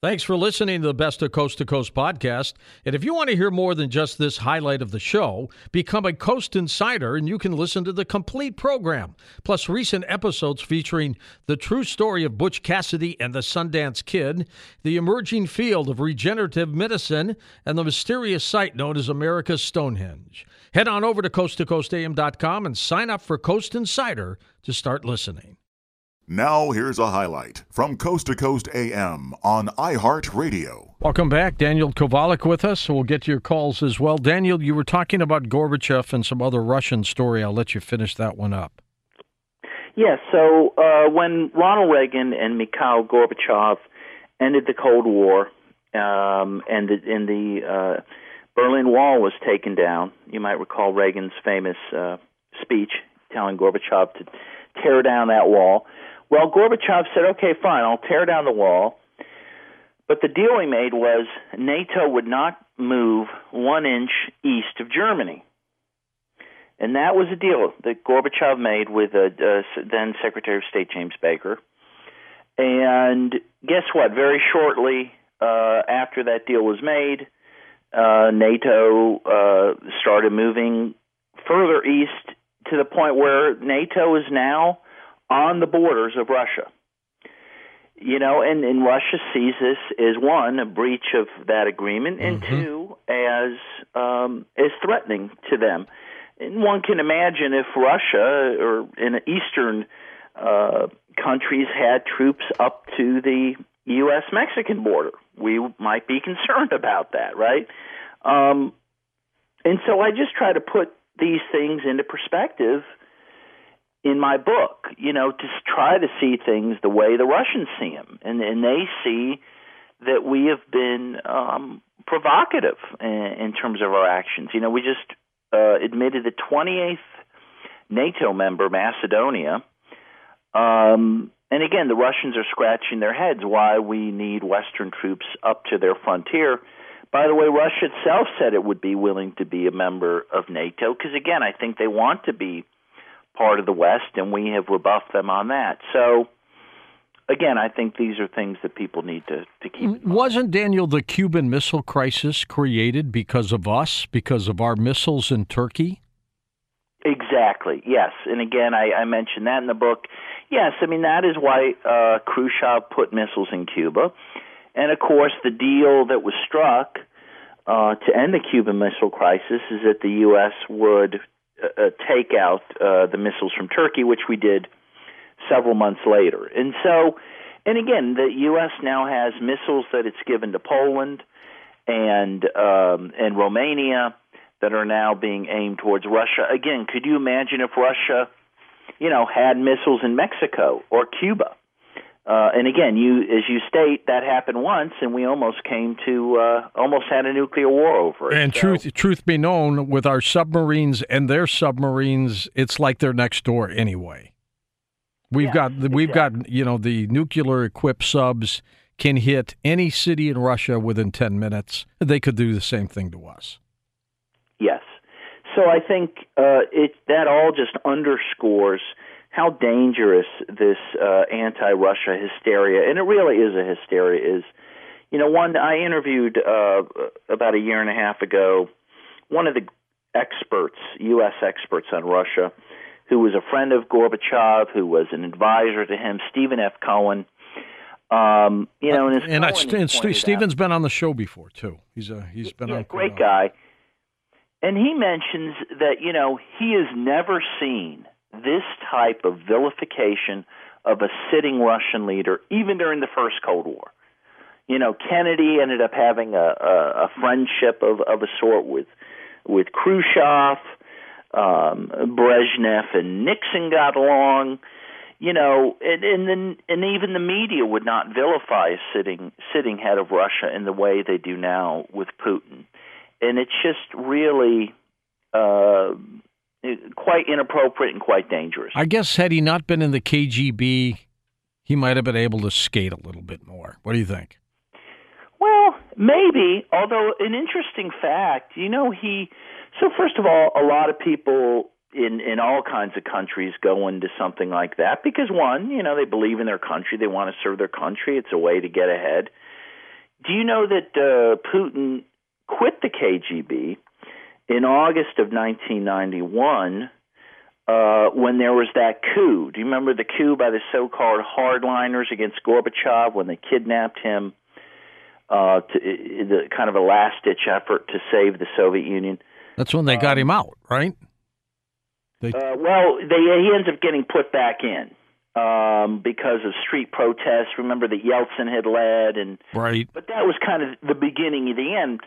Thanks for listening to the Best of Coast to Coast podcast. And if you want to hear more than just this highlight of the show, become a Coast Insider and you can listen to the complete program, plus recent episodes featuring the true story of Butch Cassidy and the Sundance Kid, the emerging field of regenerative medicine, and the mysterious site known as America's Stonehenge. Head on over to coasttocoastam.com and sign up for Coast Insider to start listening. Now, here's a highlight from Coast to Coast AM on iHeartRadio. Welcome back. Daniel Kovalik with us. We'll get to your calls as well. Daniel, you were talking about Gorbachev and some other Russian story. I'll let you finish that one up. Yes. Yeah, so uh, when Ronald Reagan and Mikhail Gorbachev ended the Cold War um, and the, and the uh, Berlin Wall was taken down, you might recall Reagan's famous uh, speech telling Gorbachev to tear down that wall. Well, Gorbachev said, okay, fine, I'll tear down the wall. But the deal he made was NATO would not move one inch east of Germany. And that was a deal that Gorbachev made with uh, uh, then Secretary of State James Baker. And guess what? Very shortly uh, after that deal was made, uh, NATO uh, started moving further east to the point where NATO is now on the borders of Russia. You know, and, and Russia sees this as one, a breach of that agreement, and mm-hmm. two, as um, as threatening to them. And one can imagine if Russia or in eastern uh, countries had troops up to the U.S. Mexican border, we might be concerned about that, right? Um, and so I just try to put these things into perspective in my book, you know, to try to see things the way the Russians see them, and and they see that we have been um, provocative in, in terms of our actions. You know, we just uh, admitted the 28th NATO member, Macedonia. Um, and again, the Russians are scratching their heads why we need Western troops up to their frontier. By the way, Russia itself said it would be willing to be a member of NATO because, again, I think they want to be part of the West, and we have rebuffed them on that. So, again, I think these are things that people need to, to keep. Wasn't Daniel the Cuban Missile Crisis created because of us, because of our missiles in Turkey? Exactly. Yes, and again, I, I mentioned that in the book. Yes, I mean that is why uh, Khrushchev put missiles in Cuba, and of course, the deal that was struck uh, to end the Cuban Missile Crisis is that the U.S. would uh, take out uh, the missiles from Turkey, which we did several months later. And so, and again, the U.S. now has missiles that it's given to Poland and um, and Romania that are now being aimed towards Russia. Again, could you imagine if Russia, you know, had missiles in Mexico or Cuba? Uh, and again, you as you state, that happened once, and we almost came to uh, almost had a nuclear war over it. And so. truth, truth be known, with our submarines and their submarines, it's like they're next door anyway. We've yeah, got we've exactly. got you know the nuclear equipped subs can hit any city in Russia within ten minutes. They could do the same thing to us. Yes. So I think uh, it that all just underscores how dangerous this uh, anti-Russia hysteria, and it really is a hysteria, is. You know, one I interviewed uh, about a year and a half ago, one of the experts, U.S. experts on Russia, who was a friend of Gorbachev, who was an advisor to him, Stephen F. Cohen. Um, you know, and, and, I, and Stephen's been on the show before too. He's a he's been yeah, on great guy, and he mentions that you know he has never seen this type of vilification of a sitting Russian leader, even during the first Cold War. You know, Kennedy ended up having a, a, a friendship of, of a sort with with Khrushchev, um, Brezhnev, and Nixon got along. You know, and, and then and even the media would not vilify a sitting sitting head of Russia in the way they do now with Putin, and it's just really uh, quite inappropriate and quite dangerous. I guess had he not been in the KGB, he might have been able to skate a little bit more. What do you think? Well, maybe. Although an interesting fact, you know, he. So first of all, a lot of people in in all kinds of countries go into something like that because one, you know, they believe in their country, they want to serve their country. It's a way to get ahead. do you know that uh, Putin quit the KGB in August of 1991 uh, when there was that coup? Do you remember the coup by the so-called hardliners against Gorbachev when they kidnapped him? Uh, to, the kind of a last-ditch effort to save the Soviet Union. That's when they got Um, him out, right? They, Uh, well, they, he ends up getting put back in um, because of street protests. Remember that Yeltsin had led, and right. but that was kind of the beginning of the end.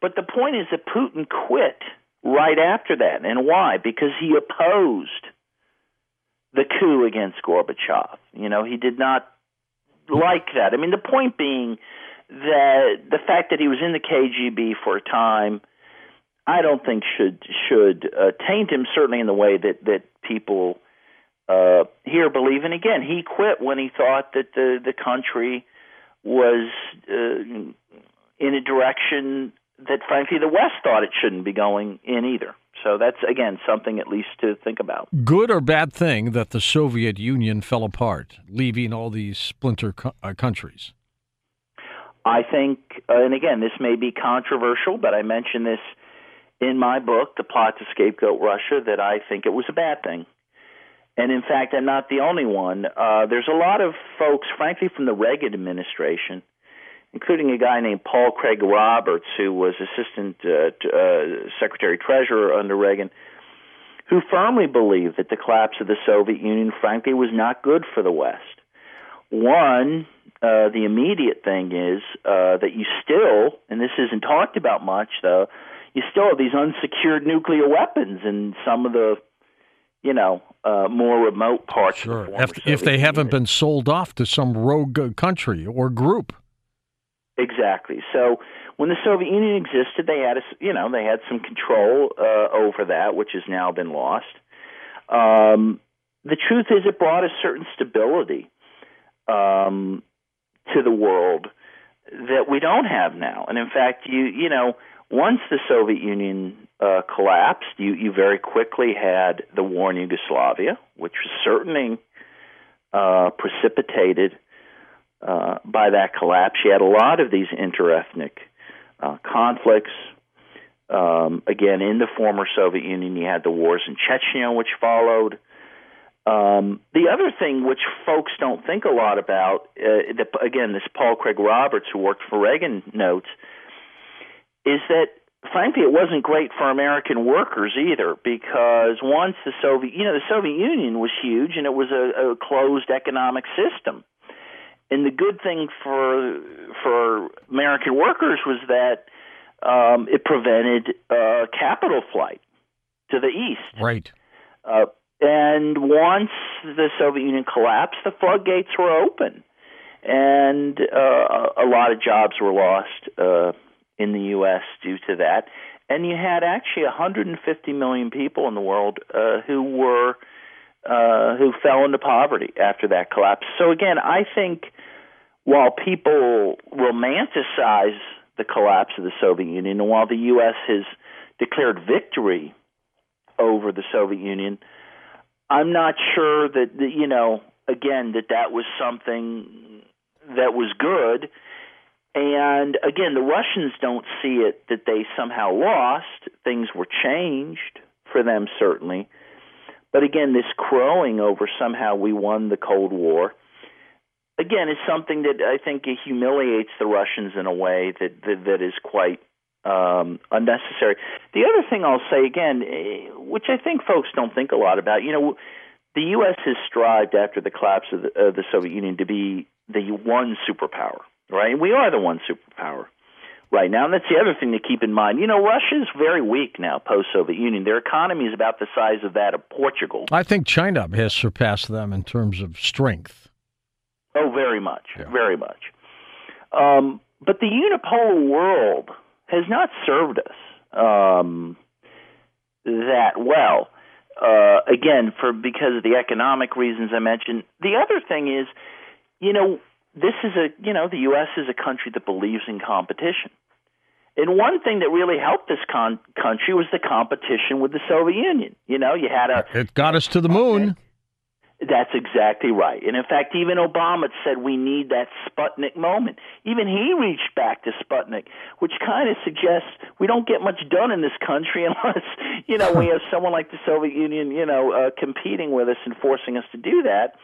But the point is that Putin quit right after that, and why? Because he opposed the coup against Gorbachev. You know, he did not like that. I mean, the point being that the fact that he was in the KGB for a time, I don't think should should uh, taint him. Certainly in the way that that people uh, here believe. And again, he quit when he thought that the the country was uh, in a direction that, frankly, the West thought it shouldn't be going in either. So that's again something at least to think about. Good or bad thing that the Soviet Union fell apart, leaving all these splinter co- uh, countries? I think, uh, and again, this may be controversial, but I mentioned this in my book, The Plot to Scapegoat Russia, that I think it was a bad thing. And in fact, I'm not the only one. Uh, there's a lot of folks, frankly, from the Reagan administration, including a guy named Paul Craig Roberts, who was Assistant uh, t- uh, Secretary Treasurer under Reagan, who firmly believed that the collapse of the Soviet Union, frankly, was not good for the West. One, uh, the immediate thing is uh, that you still, and this isn't talked about much, though, you still have these unsecured nuclear weapons in some of the, you know, uh, more remote parts. Sure. Of the If, if they haven't been sold off to some rogue country or group. Exactly. So when the Soviet Union existed, they had a, you know they had some control uh, over that, which has now been lost. Um, the truth is, it brought a certain stability um, to the world that we don't have now. And in fact, you you know once the Soviet Union uh, collapsed, you you very quickly had the war in Yugoslavia, which was certainly uh, precipitated uh, by that collapse. You had a lot of these interethnic uh, conflicts. Um, again, in the former Soviet Union, you had the wars in Chechnya, which followed. Um, the other thing, which folks don't think a lot about, uh, the, again, this Paul Craig Roberts, who worked for Reagan, notes, is that frankly it wasn't great for American workers either, because once the Soviet, you know, the Soviet Union was huge and it was a, a closed economic system and the good thing for for American workers was that um, it prevented uh, capital flight to the east. Right. Uh, and once the Soviet Union collapsed, the floodgates were open, and uh, a lot of jobs were lost uh, in the U.S. due to that. And you had actually 150 million people in the world uh, who were uh, who fell into poverty after that collapse. So again, I think while people romanticize the collapse of the Soviet Union, and while the U.S. has declared victory over the Soviet Union, I'm not sure that you know again that that was something that was good. And again, the Russians don't see it that they somehow lost. Things were changed for them certainly. But again, this crowing over somehow we won the Cold War, again, is something that I think humiliates the Russians in a way that that, that is quite um, unnecessary. The other thing I'll say again, eh, which I think folks don't think a lot about, you know, the U.S. has strived after the collapse of the, of the Soviet Union to be the one superpower, right? And we are the one superpower right now. And that's the other thing to keep in mind. You know, Russia is very weak now post Soviet Union. Their economy is about the size of that of Portugal. I think China has surpassed them in terms of strength. Oh, very much, Yeah. very much. Um, but the unipolar world has not served us um, that well. Uh, again, for because of the economic reasons I mentioned. The other thing is, you know, this is a you know the U.S. is a country that believes in competition. And one thing that really helped this con- country was the competition with the Soviet Union. You know, you had a It got us to the moon. That's exactly right. And in fact, even Obama said we need that Sputnik moment. Even he reached back to Sputnik, which kind of suggests we don't get much done in this country unless, you know, we have someone like the Soviet Union, you know, uh, competing with us and forcing us to do that.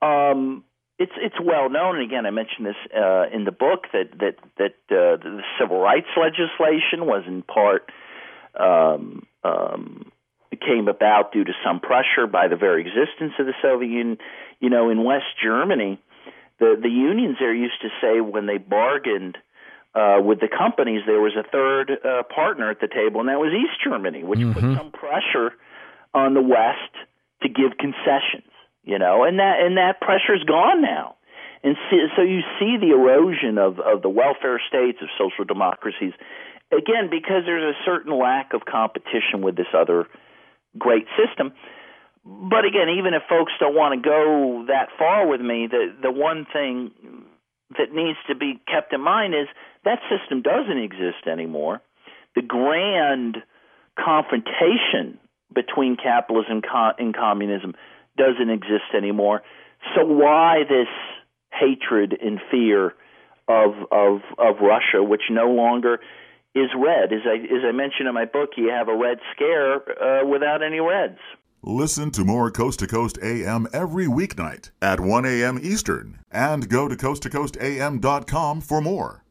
Um, it's it's well known, and again, I mentioned this uh, in the book that that that uh, the civil rights legislation was in part um, um, came about due to some pressure by the very existence of the Soviet Union. You know, in West Germany, the the unions there used to say when they bargained uh, with the companies, there was a third uh, partner at the table, and that was East Germany, which mm-hmm. put some pressure on the West to give concessions you know, and that and that pressure's gone now. And see, so you see the erosion of of the welfare states of social democracies again because there's a certain lack of competition with this other great system. But again, even if folks don't want to go that far with me, the the one thing that needs to be kept in mind is that system doesn't exist anymore. The grand confrontation between capitalism and communism doesn't exist anymore. So why this hatred and fear of of of Russia, which no longer is red? As I as I mentioned in my book, you have a red scare uh, without any reds. Listen to more Coast to Coast AM every weeknight at 1 a.m. Eastern and go to coasttocoastam.com for more.